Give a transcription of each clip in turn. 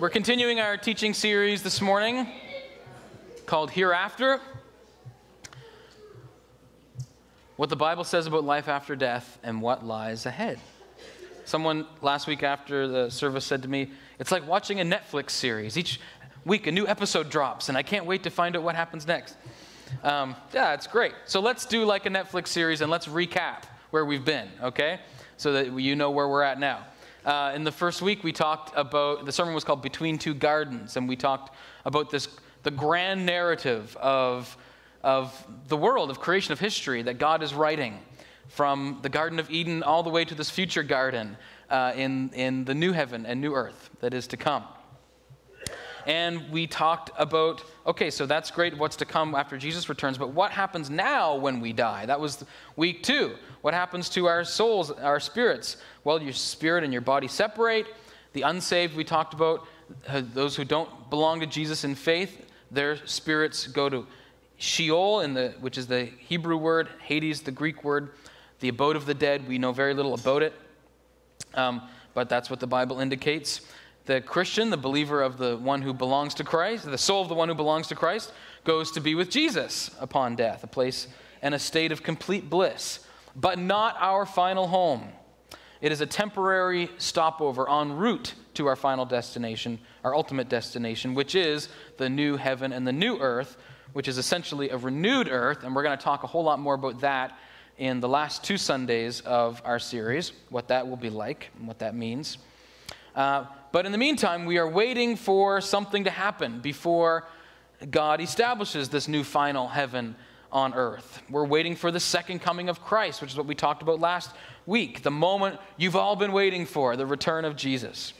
We're continuing our teaching series this morning called Hereafter. What the Bible says about life after death and what lies ahead. Someone last week after the service said to me, It's like watching a Netflix series. Each week a new episode drops, and I can't wait to find out what happens next. Um, yeah, it's great. So let's do like a Netflix series and let's recap where we've been, okay? So that you know where we're at now. Uh, in the first week, we talked about the sermon was called Between Two Gardens, and we talked about this the grand narrative of, of the world, of creation, of history that God is writing from the Garden of Eden all the way to this future garden uh, in, in the new heaven and new earth that is to come. And we talked about okay, so that's great, what's to come after Jesus returns, but what happens now when we die? That was week two. What happens to our souls, our spirits? Well, your spirit and your body separate. The unsaved, we talked about, uh, those who don't belong to Jesus in faith, their spirits go to Sheol, in the, which is the Hebrew word, Hades, the Greek word, the abode of the dead. We know very little about it, um, but that's what the Bible indicates. The Christian, the believer of the one who belongs to Christ, the soul of the one who belongs to Christ, goes to be with Jesus upon death, a place and a state of complete bliss but not our final home. It is a temporary stopover en route to our final destination, our ultimate destination, which is the new heaven and the new earth, which is essentially a renewed earth. And we're going to talk a whole lot more about that in the last two Sundays of our series, what that will be like and what that means. Uh, but in the meantime, we are waiting for something to happen before God establishes this new final heaven on earth. We're waiting for the second coming of Christ, which is what we talked about last week, the moment you've all been waiting for, the return of Jesus.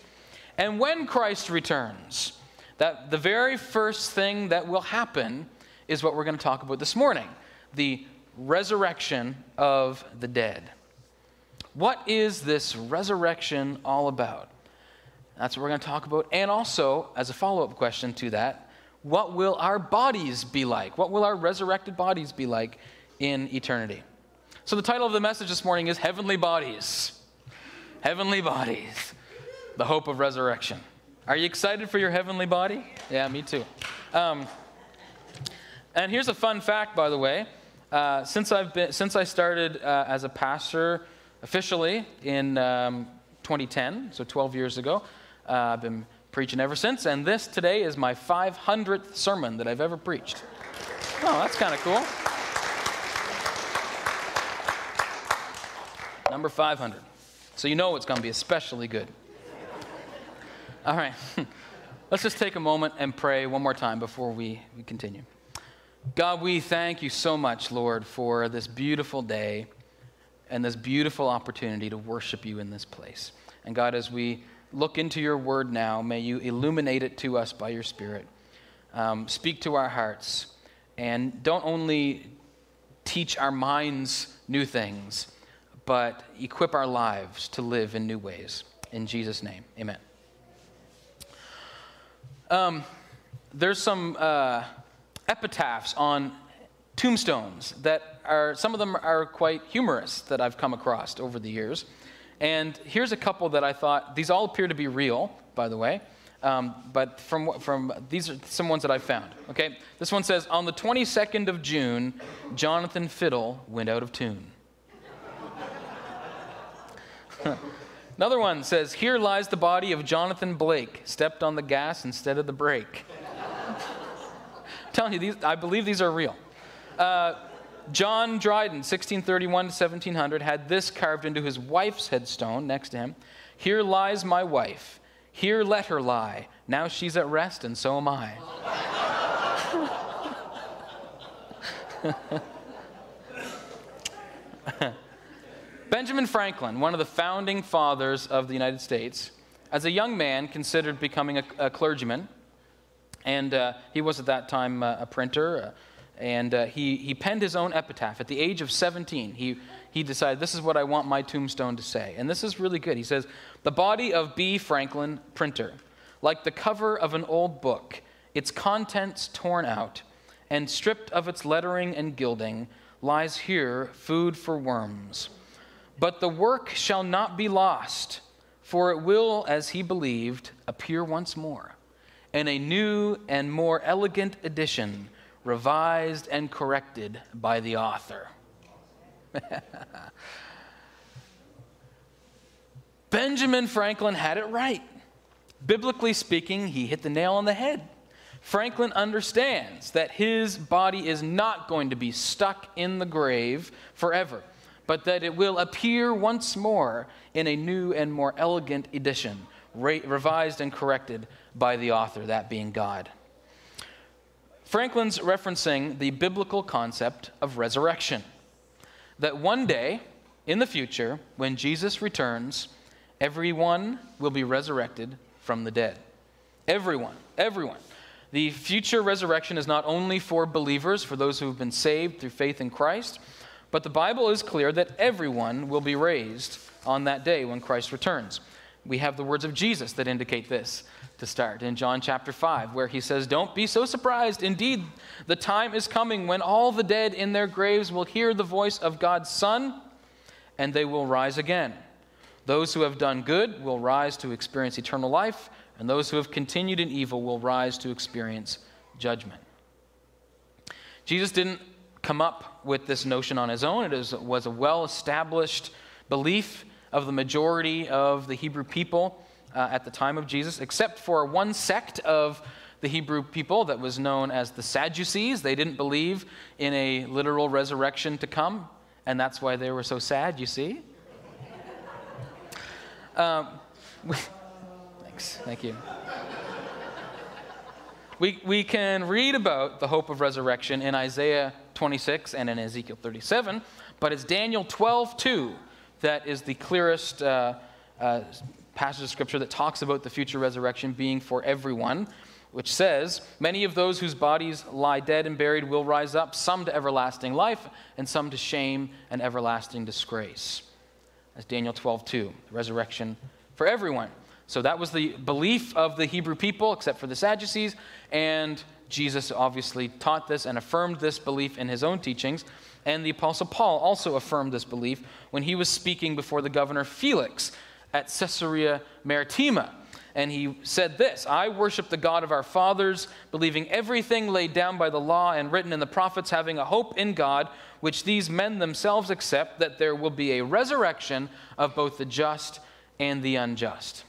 And when Christ returns, that the very first thing that will happen is what we're going to talk about this morning the resurrection of the dead. What is this resurrection all about? That's what we're going to talk about. And also, as a follow up question to that, what will our bodies be like? What will our resurrected bodies be like in eternity? So, the title of the message this morning is Heavenly Bodies. Heavenly Bodies, the hope of resurrection. Are you excited for your heavenly body? Yeah, me too. Um, and here's a fun fact, by the way. Uh, since, I've been, since I started uh, as a pastor officially in um, 2010, so 12 years ago, uh, I've been preaching ever since, and this today is my 500th sermon that I've ever preached. Oh, that's kind of cool. Number 500. So you know it's going to be especially good. All right. Let's just take a moment and pray one more time before we, we continue. God, we thank you so much, Lord, for this beautiful day and this beautiful opportunity to worship you in this place. And God, as we look into your word now. May you illuminate it to us by your Spirit. Um, speak to our hearts. And don't only teach our minds new things, but equip our lives to live in new ways. In Jesus' name, amen. Um, there's some uh, epitaphs on tombstones that are, some of them are quite humorous that I've come across over the years. And here's a couple that I thought, these all appear to be real, by the way. Um, but from, from these are some ones that I found. Okay, this one says, on the 22nd of June, Jonathan Fiddle went out of tune. Another one says, here lies the body of Jonathan Blake, stepped on the gas instead of the brake. I'm telling you, these, I believe these are real. Uh, John Dryden, 1631 to 1700, had this carved into his wife's headstone next to him Here lies my wife. Here let her lie. Now she's at rest, and so am I. Benjamin Franklin, one of the founding fathers of the United States, as a young man considered becoming a, a clergyman. And uh, he was at that time uh, a printer, uh, and uh, he, he penned his own epitaph. At the age of 17, he, he decided, This is what I want my tombstone to say. And this is really good. He says, The body of B. Franklin, printer, like the cover of an old book, its contents torn out, and stripped of its lettering and gilding, lies here food for worms. But the work shall not be lost, For it will, as he believed, appear once more in a new and more elegant edition, revised and corrected by the author. Benjamin Franklin had it right. Biblically speaking, he hit the nail on the head. Franklin understands that his body is not going to be stuck in the grave forever, but that it will appear once more in a new and more elegant edition, revised and corrected by the author, that being God. Franklin's referencing the biblical concept of resurrection. That one day in the future, when Jesus returns, everyone will be resurrected from the dead. Everyone, everyone. The future resurrection is not only for believers, for those who have been saved through faith in Christ, but the Bible is clear that everyone will be raised on that day when Christ returns. We have the words of Jesus that indicate this to start in John chapter 5, where he says, Don't be so surprised. Indeed, the time is coming when all the dead in their graves will hear the voice of God's Son, and they will rise again. Those who have done good will rise to experience eternal life, and those who have continued in evil will rise to experience judgment. Jesus didn't come up with this notion on his own, it was a well established belief of the majority of the Hebrew people uh, at the time of Jesus, except for one sect of the Hebrew people that was known as the Sadducees. They didn't believe in a literal resurrection to come, and that's why they were so sad, you see. Um, we, thanks, thank you. We, we can read about the hope of resurrection in Isaiah 26 and in Ezekiel 37, but it's Daniel 12 2 that is the clearest uh, uh, passage of scripture that talks about the future resurrection being for everyone, which says, Many of those whose bodies lie dead and buried will rise up, some to everlasting life, and some to shame and everlasting disgrace. That's Daniel 12, 2, resurrection for everyone. So that was the belief of the Hebrew people, except for the Sadducees, and Jesus obviously taught this and affirmed this belief in his own teachings. And the Apostle Paul also affirmed this belief when he was speaking before the governor Felix at Caesarea Maritima. And he said this I worship the God of our fathers, believing everything laid down by the law and written in the prophets, having a hope in God, which these men themselves accept, that there will be a resurrection of both the just and the unjust.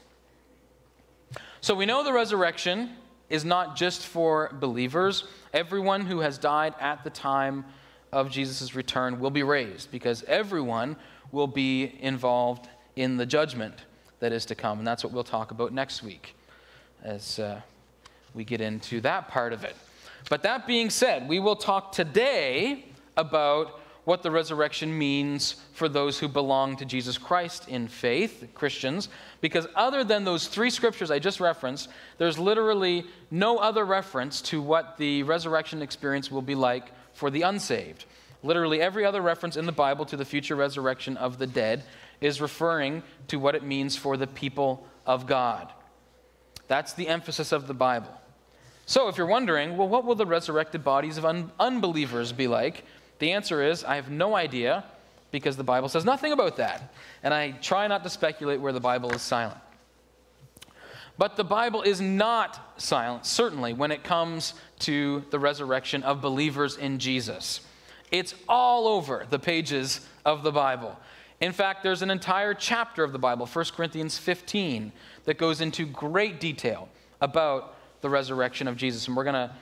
So we know the resurrection is not just for believers. Everyone who has died at the time of Jesus' return will be raised because everyone will be involved in the judgment that is to come. And that's what we'll talk about next week as uh, we get into that part of it. But that being said, we will talk today about what the resurrection means for those who belong to Jesus Christ in faith, Christians, because other than those three scriptures I just referenced, there's literally no other reference to what the resurrection experience will be like for the unsaved. Literally every other reference in the Bible to the future resurrection of the dead is referring to what it means for the people of God. That's the emphasis of the Bible. So, if you're wondering, well, what will the resurrected bodies of un- unbelievers be like? The answer is I have no idea because the Bible says nothing about that. And I try not to speculate where the Bible is silent. But the Bible is not silent, certainly, when it comes to the resurrection of believers in Jesus. It's all over the pages of the Bible. In fact, there's an entire chapter of the Bible, 1 Corinthians 15, that goes into great detail about the resurrection of Jesus. And we're going to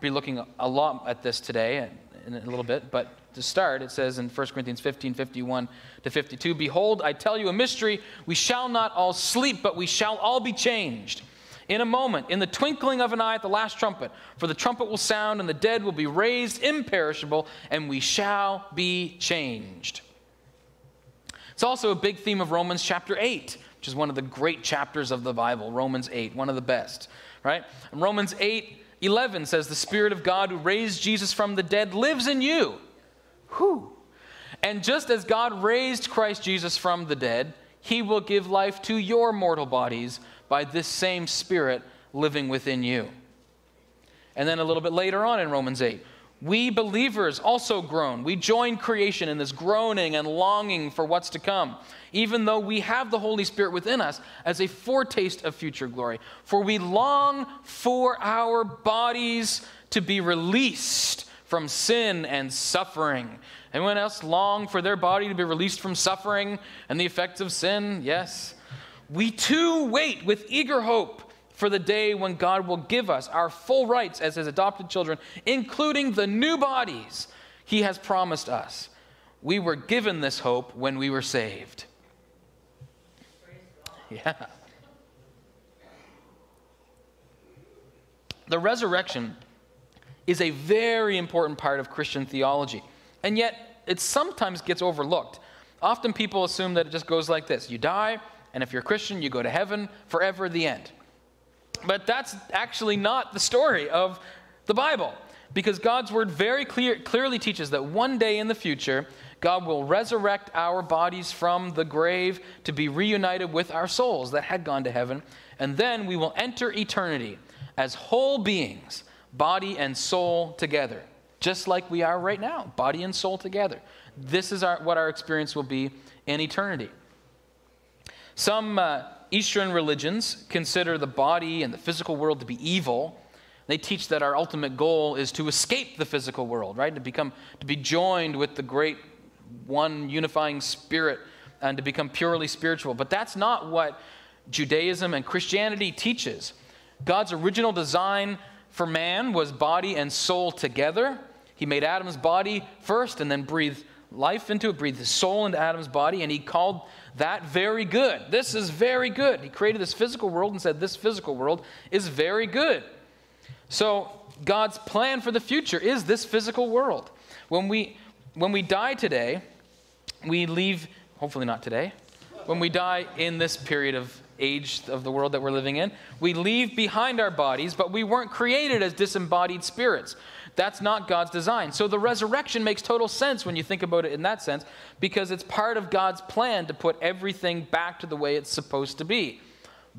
be looking a lot at this today in a little bit, but to start, it says in 1 Corinthians 15 51 to 52 Behold, I tell you a mystery. We shall not all sleep, but we shall all be changed. In a moment, in the twinkling of an eye at the last trumpet, for the trumpet will sound, and the dead will be raised imperishable, and we shall be changed. It's also a big theme of Romans chapter 8, which is one of the great chapters of the Bible, Romans 8, one of the best, right? And Romans 8 11 says, The Spirit of God who raised Jesus from the dead lives in you. Whew. And just as God raised Christ Jesus from the dead, he will give life to your mortal bodies by this same Spirit living within you. And then a little bit later on in Romans 8, we believers also groan. We join creation in this groaning and longing for what's to come, even though we have the Holy Spirit within us as a foretaste of future glory. For we long for our bodies to be released from sin and suffering. Anyone else long for their body to be released from suffering and the effects of sin? Yes. We too wait with eager hope for the day when God will give us our full rights as his adopted children, including the new bodies he has promised us. We were given this hope when we were saved. Yeah. The resurrection is a very important part of Christian theology, and yet it sometimes gets overlooked. Often people assume that it just goes like this you die, and if you're a Christian, you go to heaven forever, the end. But that's actually not the story of the Bible. Because God's word very clear, clearly teaches that one day in the future, God will resurrect our bodies from the grave to be reunited with our souls that had gone to heaven. And then we will enter eternity as whole beings, body and soul together, just like we are right now, body and soul together. This is our, what our experience will be in eternity. Some uh, Eastern religions consider the body and the physical world to be evil. They teach that our ultimate goal is to escape the physical world, right? To become to be joined with the great one unifying spirit and to become purely spiritual. But that's not what Judaism and Christianity teaches. God's original design for man was body and soul together. He made Adam's body first and then breathed life into it, breathed his soul into Adam's body, and he called that very good. This is very good. He created this physical world and said, This physical world is very good. So, God's plan for the future is this physical world. When we, when we die today, we leave, hopefully not today, when we die in this period of age of the world that we're living in, we leave behind our bodies, but we weren't created as disembodied spirits. That's not God's design. So the resurrection makes total sense when you think about it in that sense, because it's part of God's plan to put everything back to the way it's supposed to be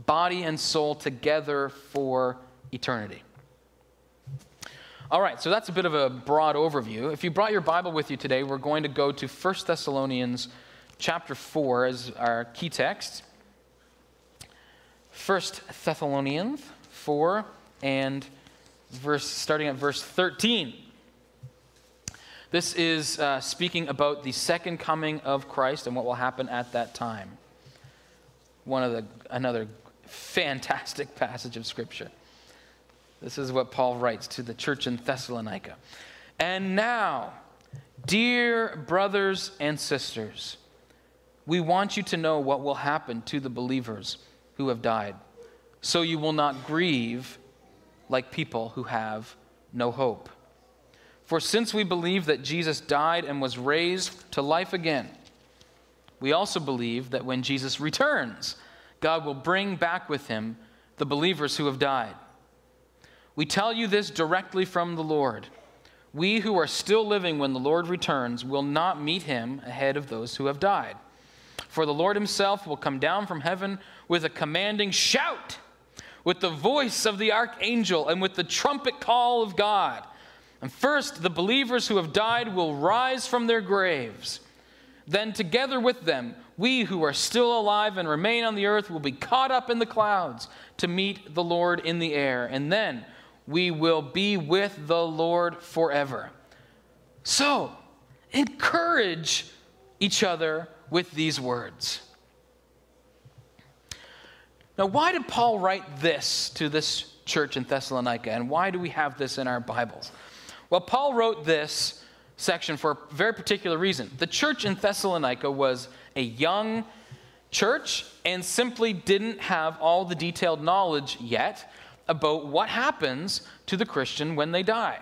body and soul together for eternity. All right, so that's a bit of a broad overview. If you brought your Bible with you today, we're going to go to 1 Thessalonians chapter 4 as our key text. 1 Thessalonians 4 and verse, starting at verse 13. This is uh, speaking about the second coming of Christ and what will happen at that time. One of the another fantastic passage of Scripture. This is what Paul writes to the church in Thessalonica. And now, dear brothers and sisters, we want you to know what will happen to the believers who have died, so you will not grieve like people who have no hope. For since we believe that Jesus died and was raised to life again, we also believe that when Jesus returns, God will bring back with him the believers who have died. We tell you this directly from the Lord. We who are still living when the Lord returns will not meet him ahead of those who have died. For the Lord himself will come down from heaven with a commanding shout with the voice of the archangel and with the trumpet call of God. And first, the believers who have died will rise from their graves. Then, together with them, we who are still alive and remain on the earth will be caught up in the clouds to meet the Lord in the air. And then we will be with the Lord forever. So, encourage each other with these words. Now, why did Paul write this to this church in Thessalonica, and why do we have this in our Bibles? Well, Paul wrote this section for a very particular reason. The church in Thessalonica was a young church and simply didn't have all the detailed knowledge yet about what happens to the Christian when they die.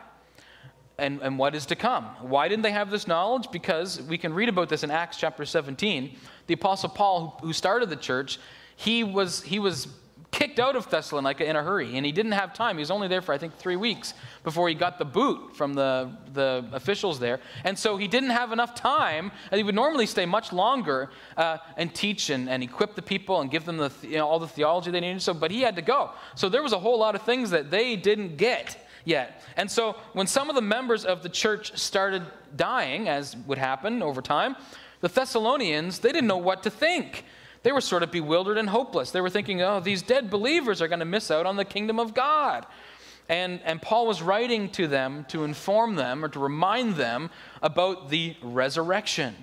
And, and, what is to come. Why didn't they have this knowledge? Because we can read about this in Acts chapter 17. The Apostle Paul, who started the church, he was, he was kicked out of Thessalonica in a hurry, and he didn't have time. He was only there for, I think, three weeks before he got the boot from the, the officials there. And so he didn't have enough time. And he would normally stay much longer uh, and teach and, and equip the people and give them the, you know, all the theology they needed. So, but he had to go. So there was a whole lot of things that they didn't get yet. And so when some of the members of the church started dying, as would happen over time, the Thessalonians, they didn't know what to think. They were sort of bewildered and hopeless. They were thinking, oh, these dead believers are going to miss out on the kingdom of God. And, and Paul was writing to them to inform them or to remind them about the resurrection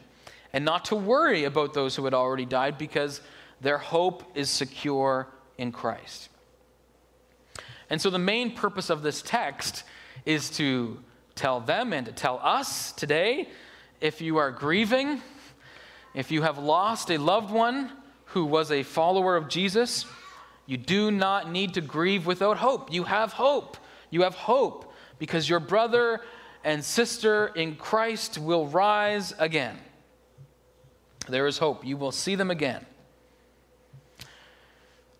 and not to worry about those who had already died because their hope is secure in Christ. And so the main purpose of this text is to tell them and to tell us today if you are grieving, if you have lost a loved one who was a follower of Jesus, you do not need to grieve without hope. You have hope. You have hope because your brother and sister in Christ will rise again. There is hope. You will see them again.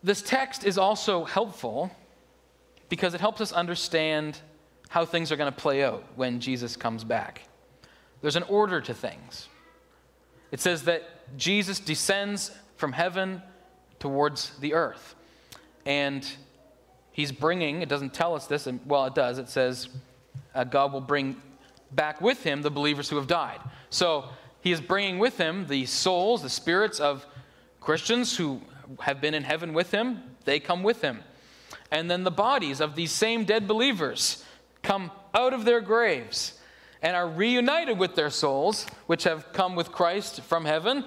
This text is also helpful because it helps us understand how things are going to play out when Jesus comes back. There's an order to things. It says that Jesus descends from heaven towards the earth. And he's bringing, it doesn't tell us this, and well, it does. It says uh, God will bring back with him the believers who have died. So he is bringing with him the souls, the spirits of Christians who have been in heaven with him. They come with him. And then the bodies of these same dead believers come out of their graves and are reunited with their souls, which have come with Christ from heaven.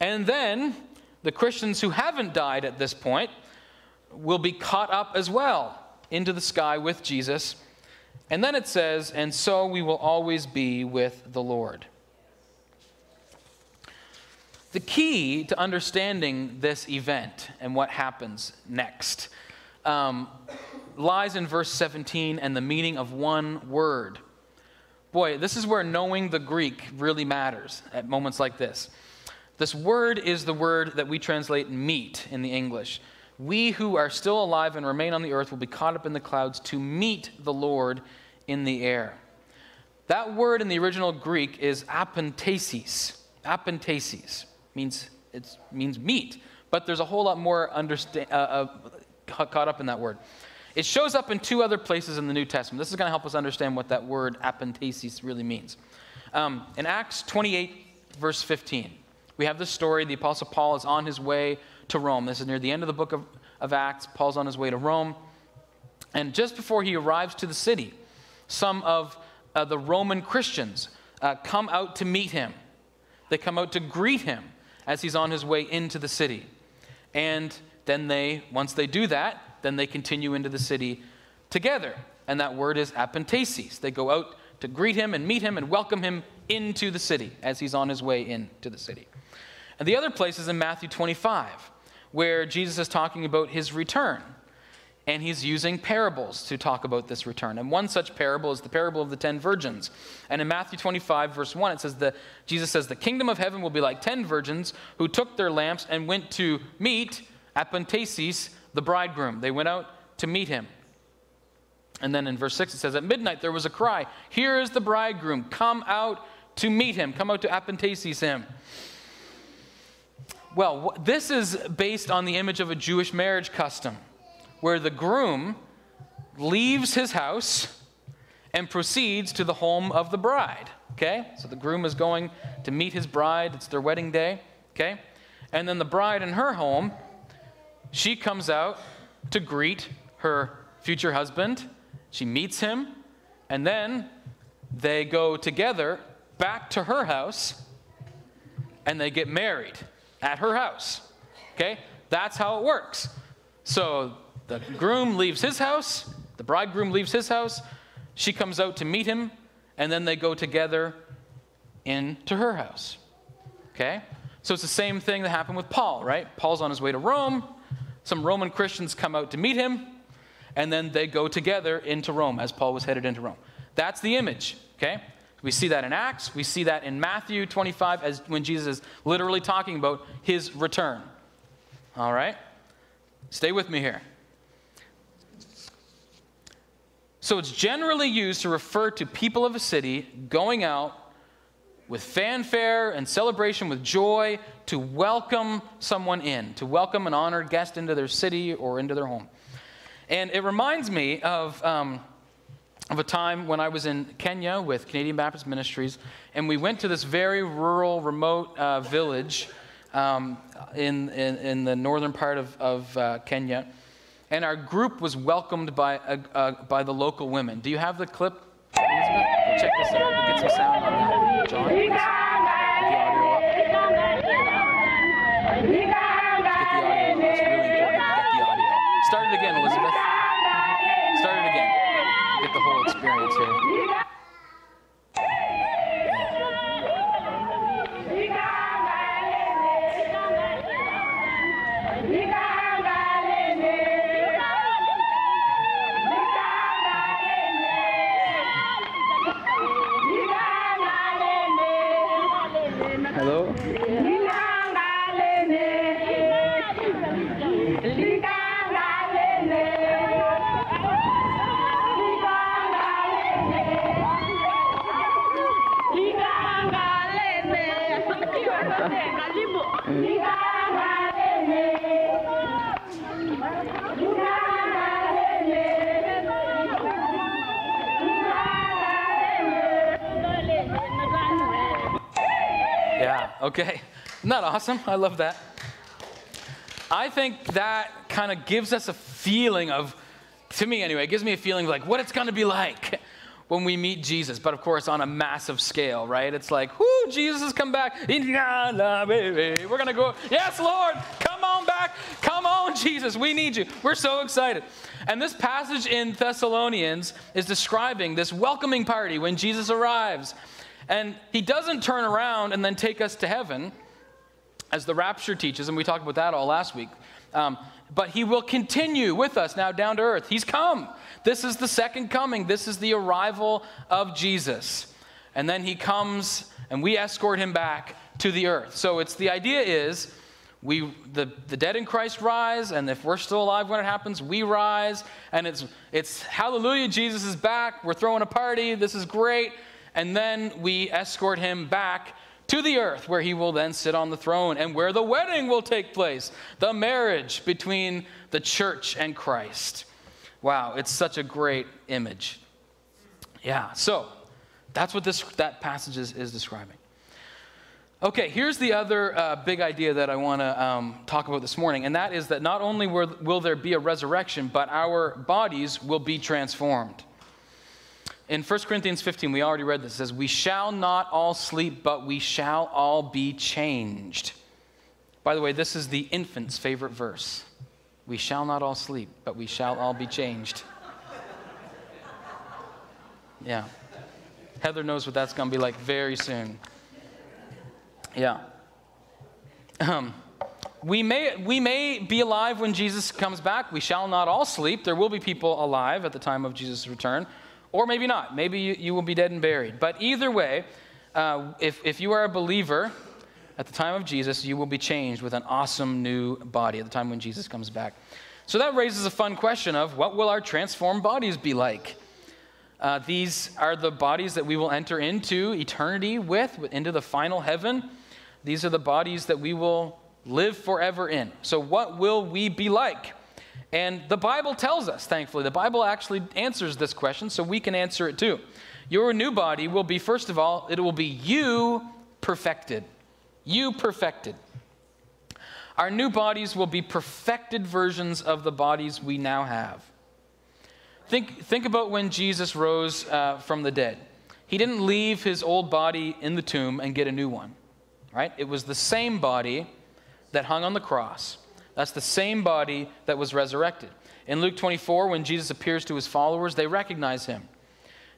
And then the Christians who haven't died at this point will be caught up as well into the sky with Jesus. And then it says, and so we will always be with the Lord. The key to understanding this event and what happens next um, lies in verse 17 and the meaning of one word. Boy, this is where knowing the Greek really matters at moments like this. This word is the word that we translate meet in the English. We who are still alive and remain on the earth will be caught up in the clouds to meet the Lord in the air. That word in the original Greek is apantesis. Apantesis means it means meet, but there's a whole lot more uh, uh, caught up in that word. It shows up in two other places in the New Testament. This is going to help us understand what that word apantesis really means. Um, in Acts 28, verse 15, we have this story. The Apostle Paul is on his way to Rome. This is near the end of the book of, of Acts. Paul's on his way to Rome. And just before he arrives to the city, some of uh, the Roman Christians uh, come out to meet him. They come out to greet him as he's on his way into the city. And then they, once they do that, then they continue into the city together. And that word is apantesis. They go out to greet him and meet him and welcome him into the city as he's on his way into the city. And the other place is in Matthew 25, where Jesus is talking about his return. And he's using parables to talk about this return. And one such parable is the parable of the ten virgins. And in Matthew 25, verse 1, it says that Jesus says, The kingdom of heaven will be like ten virgins who took their lamps and went to meet apantesis, the bridegroom. They went out to meet him. And then in verse 6 it says, At midnight there was a cry, Here is the bridegroom, come out to meet him, come out to apantesis him. Well, this is based on the image of a Jewish marriage custom where the groom leaves his house and proceeds to the home of the bride. Okay? So the groom is going to meet his bride, it's their wedding day. Okay? And then the bride in her home she comes out to greet her future husband. She meets him, and then they go together back to her house and they get married at her house. Okay? That's how it works. So the groom leaves his house, the bridegroom leaves his house, she comes out to meet him, and then they go together into her house. Okay? So it's the same thing that happened with Paul, right? Paul's on his way to Rome. Some Roman Christians come out to meet him, and then they go together into Rome as Paul was headed into Rome. That's the image, okay? We see that in Acts. We see that in Matthew 25 as when Jesus is literally talking about his return. All right? Stay with me here. So it's generally used to refer to people of a city going out with fanfare and celebration, with joy, to welcome someone in, to welcome an honored guest into their city or into their home. And it reminds me of um, of a time when I was in Kenya with Canadian Baptist Ministries, and we went to this very rural, remote uh, village um, in, in, in, the northern part of, of uh, Kenya. And our group was welcomed by, uh, uh by the local women. Do you have the clip, Elizabeth? Check this out. We'll get some sound on that. John, please. The audio up. Again, Elizabeth. Start it again. Get the whole experience here. Yeah, okay. Not awesome? I love that. I think that kind of gives us a feeling of, to me anyway, it gives me a feeling like what it's going to be like when we meet Jesus, but of course on a massive scale, right? It's like, whoo, Jesus has come back. We're going to go, yes, Lord, come on back. On, Jesus, we need you. We're so excited. And this passage in Thessalonians is describing this welcoming party when Jesus arrives. And he doesn't turn around and then take us to heaven, as the rapture teaches, and we talked about that all last week. Um, but he will continue with us now down to earth. He's come. This is the second coming. This is the arrival of Jesus. And then he comes and we escort him back to the earth. So it's the idea is we the, the dead in Christ rise, and if we're still alive when it happens, we rise. And it's it's hallelujah, Jesus is back. We're throwing a party. This is great and then we escort him back to the earth, where he will then sit on the throne and where the wedding will take place the marriage between the church and Christ. Wow, it's such a great image. Yeah, so that's what this, that passage is, is describing. Okay, here's the other uh, big idea that I want to um, talk about this morning, and that is that not only will, there be a resurrection, but our bodies will be transformed. In 1 Corinthians 15, we already read this. It says, We shall not all sleep, but we shall all be changed. By the way, this is the infant's favorite verse. We shall not all sleep, but we shall all be changed. Yeah. Heather knows what that's going to be like very soon. Yeah. Um, we, may, we may be alive when Jesus comes back. We shall not all sleep. There will be people alive at the time of Jesus' return. Or maybe not. Maybe you, you will be dead and buried. But either way, uh, if, if you are a believer at the time of Jesus, you will be changed with an awesome new body at the time when Jesus comes back. So that raises a fun question of what will our transformed bodies be like? Uh, these are the bodies that we will enter into eternity with, into the final heaven. These are the bodies that we will live forever in. So, what will we be like? And the Bible tells us, thankfully, the Bible actually answers this question, so we can answer it too. Your new body will be, first of all, it will be you perfected. You perfected. Our new bodies will be perfected versions of the bodies we now have. Think, think about when Jesus rose uh, from the dead. He didn't leave his old body in the tomb and get a new one, right? It was the same body that hung on the cross. That's the same body that was resurrected. In Luke 24, when Jesus appears to his followers, they recognize him.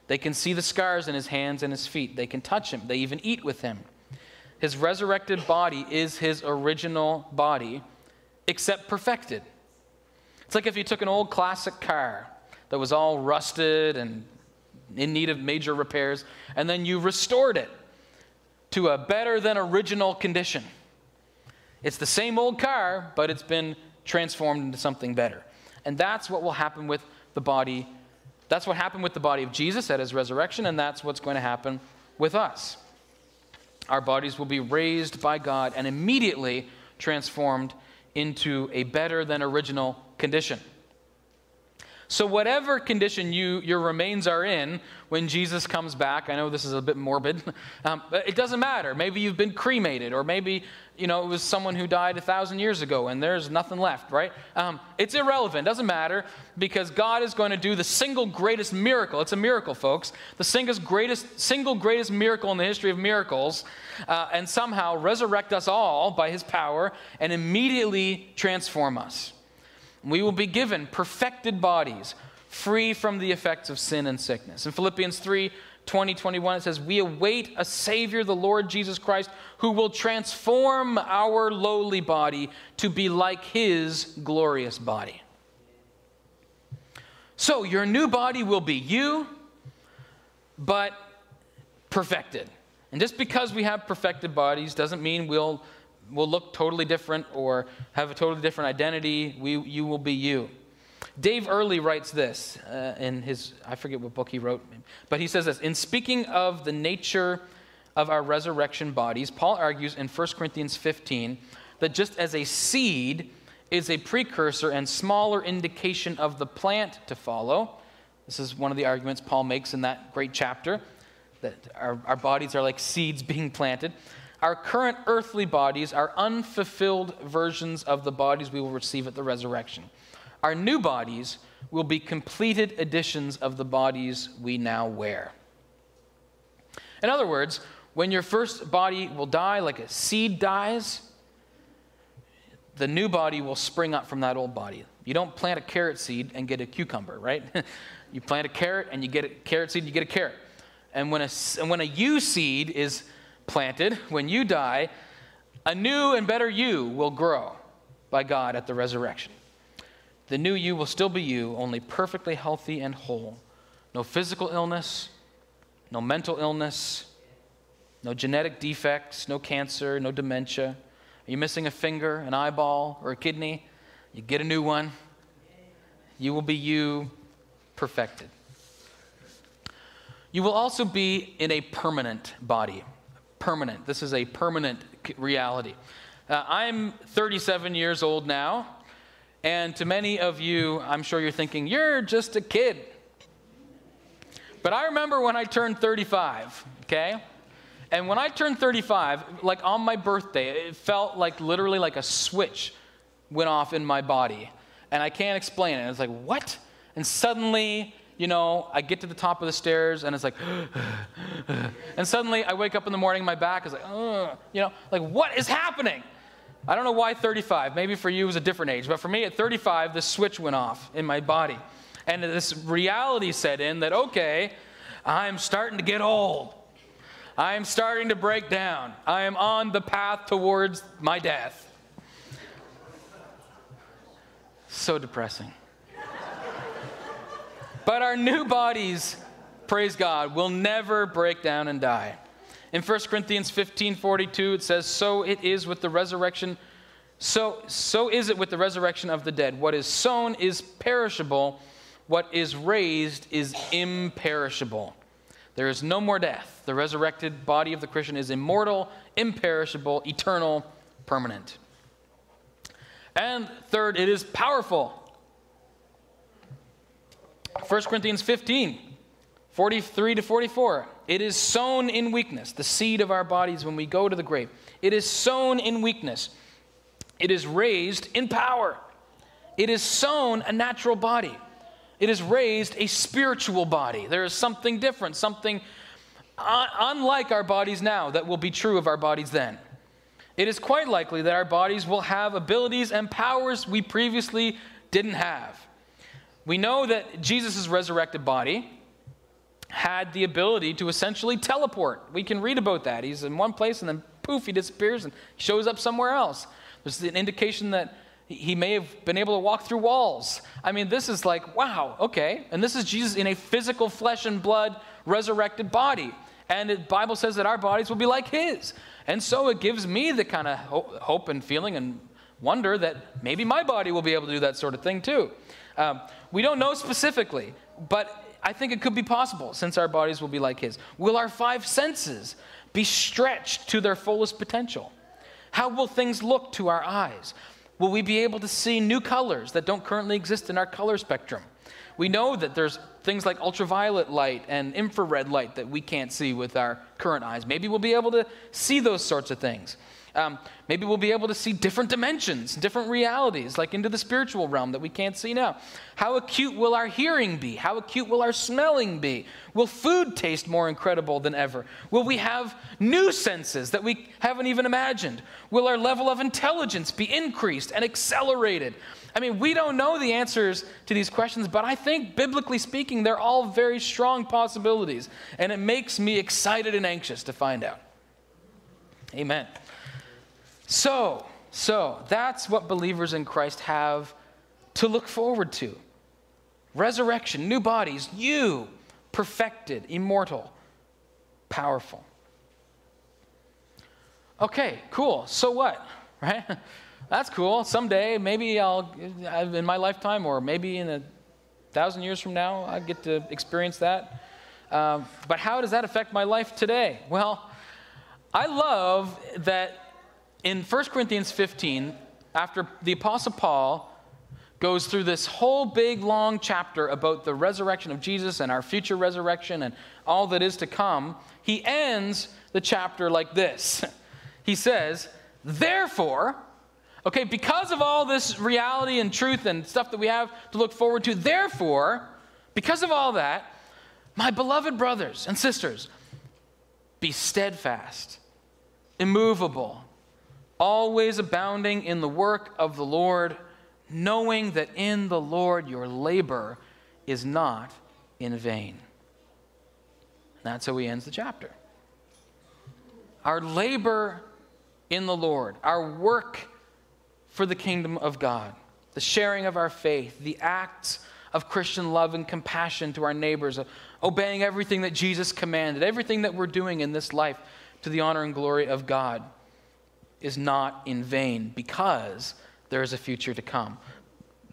They can see the scars in his hands and his feet. They can touch him. They even eat with him. His resurrected body is his original body, except perfected. It's like if you took an old classic car that was all rusted and in need of major repairs, and then you restored it to a better than original condition. It's the same old car, but it's been transformed into something better. And that's what will happen with the body. That's what happened with the body of Jesus at his resurrection, and that's what's going to happen with us. Our bodies will be raised by God and immediately transformed into a better than original condition. So, whatever condition you, your remains are in when Jesus comes back, I know this is a bit morbid, um, but it doesn't matter. Maybe you've been cremated, or maybe you know it was someone who died a thousand years ago and there's nothing left, right? Um, it's irrelevant, doesn't matter, because God is going to do the single greatest miracle. It's a miracle, folks. The single greatest, single greatest miracle in the history of miracles, uh, and somehow resurrect us all by His power and immediately transform us. We will be given perfected bodies, free from the effects of sin and sickness. In Philippians 3 20, 21, it says, We await a Savior, the Lord Jesus Christ, who will transform our lowly body to be like his glorious body. So, your new body will be you, but perfected. And just because we have perfected bodies doesn't mean we'll will look totally different or have a totally different identity. We, you will be you. Dave Earley writes this uh, in his, I forget what book he wrote, but he says this In speaking of the nature of our resurrection bodies, Paul argues in 1 Corinthians 15 that just as a seed is a precursor and smaller indication of the plant to follow, this is one of the arguments Paul makes in that great chapter that our, our bodies are like seeds being planted. Our current earthly bodies are unfulfilled versions of the bodies we will receive at the resurrection. Our new bodies will be completed editions of the bodies we now wear. In other words, when your first body will die, like a seed dies, the new body will spring up from that old body. You don't plant a carrot seed and get a cucumber, right? you plant a carrot and you get a carrot seed, you get a carrot. And when a, and when a you seed is planted, when you die, a new and better you will grow by God at the resurrection. The new you will still be you, only perfectly healthy and whole. No physical illness, no mental illness, no genetic defects, no cancer, no dementia. Are you missing a finger, an eyeball, or a kidney? You get a new one. You will be you perfected. You will also be in a permanent body permanent. This is a permanent reality. Uh, I'm 37 years old now, and to many of you, I'm sure you're thinking, you're just a kid. But I remember when I turned 35, okay? And when I turned 35, like on my birthday, it felt like literally like a switch went off in my body. And I can't explain it. It's like, what? And suddenly, you know, I get to the top of the stairs and it's like, and suddenly I wake up in the morning, my back is like, Ugh. you know, like what is happening? I don't know why 35. Maybe for you it was a different age, but for me at 35, this switch went off in my body. And this reality set in that, okay, I'm starting to get old. I am starting to break down. I am on the path towards my death. So depressing. But our new bodies, praise God, will never break down and die. In 1 Corinthians 15 42, it says, So it is with the resurrection. So, so is it with the resurrection of the dead. What is sown is perishable, what is raised is imperishable. There is no more death. The resurrected body of the Christian is immortal, imperishable, eternal, permanent. And third, it is powerful. 1 Corinthians 15, 43 to 44. It is sown in weakness, the seed of our bodies when we go to the grave. It is sown in weakness. It is raised in power. It is sown a natural body. It is raised a spiritual body. There is something different, something unlike our bodies now that will be true of our bodies then. It is quite likely that our bodies will have abilities and powers we previously didn't have. We know that Jesus' resurrected body had the ability to essentially teleport. We can read about that. He's in one place and then poof, he disappears and shows up somewhere else. There's an indication that he may have been able to walk through walls. I mean, this is like, wow, okay. And this is Jesus in a physical flesh and blood resurrected body. And the Bible says that our bodies will be like his. And so it gives me the kind of hope and feeling and wonder that maybe my body will be able to do that sort of thing too. Um, we don't know specifically, but I think it could be possible since our bodies will be like His. Will our five senses be stretched to their fullest potential? How will things look to our eyes? will we be able to see new colors that don't currently exist in our color spectrum? We know that there's things like ultraviolet light and infrared light that we can't see with our current eyes. Maybe we'll be able to see those sorts of things. Um, maybe we'll be able to see different dimensions, different realities, like into the spiritual realm that we can't see now. How acute will our hearing be? How acute will our smelling be? Will food taste more incredible than ever? Will we have new senses that we haven't even imagined? Will our level of intelligence be increased and accelerated? I mean, we don't know the answers to these questions, but I think, biblically speaking, they're all very strong possibilities. And it makes me excited and anxious to find out. Amen. So, so that's what believers in Christ have to look forward to. Resurrection, new bodies, you, perfected, immortal, powerful. Okay, cool. So what? Right? That's cool. Someday, maybe I'll, in my lifetime, or maybe in a thousand years from now, I get to experience that. Um, but how does that affect my life today? Well, I love that in 1 Corinthians 15, after the Apostle Paul goes through this whole big long chapter about the resurrection of Jesus and our future resurrection and all that is to come, he ends the chapter like this. He says, Therefore, okay, because of all this reality and truth and stuff that we have to look forward to, therefore, because of all that, my beloved brothers and sisters, be steadfast, immovable always abounding in the work of the Lord, knowing that in the Lord your labor is not in vain. That's how he ends the chapter. Our labor in the Lord, our work for the kingdom of God, the sharing of our faith, the acts of Christian love and compassion to our neighbors, obeying everything that Jesus commanded, everything that we're doing in this life to the honor and glory of God is not in vain because there is a future to come.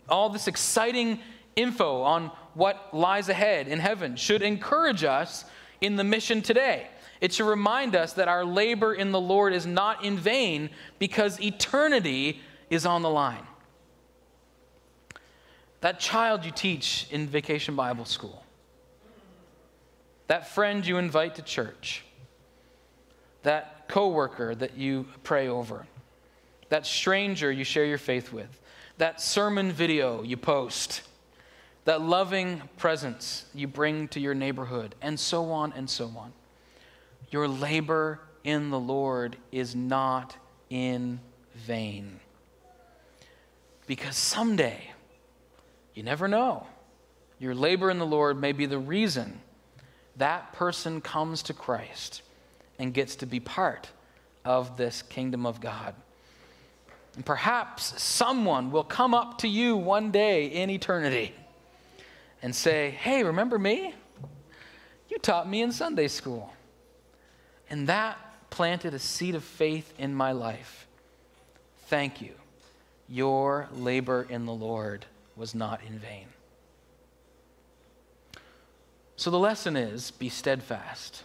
All this exciting info on what lies ahead in heaven should encourage us in the mission today. It should remind us that our labor in the Lord is not in vain because eternity is on the line. That child you teach in vacation Bible school, that friend you invite to church, that coworker that you pray over, that stranger you share your faith with, that sermon video you post, that loving presence you bring to your neighborhood, and so on and so on. Your labor in the Lord is not in vain. Because someday, you never know, your labor in the Lord may be the reason that person comes to Christ and gets to be part of this kingdom of God. And perhaps someone will come up to you one day in eternity and say, Hey, remember me? You taught me in Sunday school. And that planted a seed of faith in my life. Thank you. Your labor in the Lord was not in vain. So the lesson is be steadfast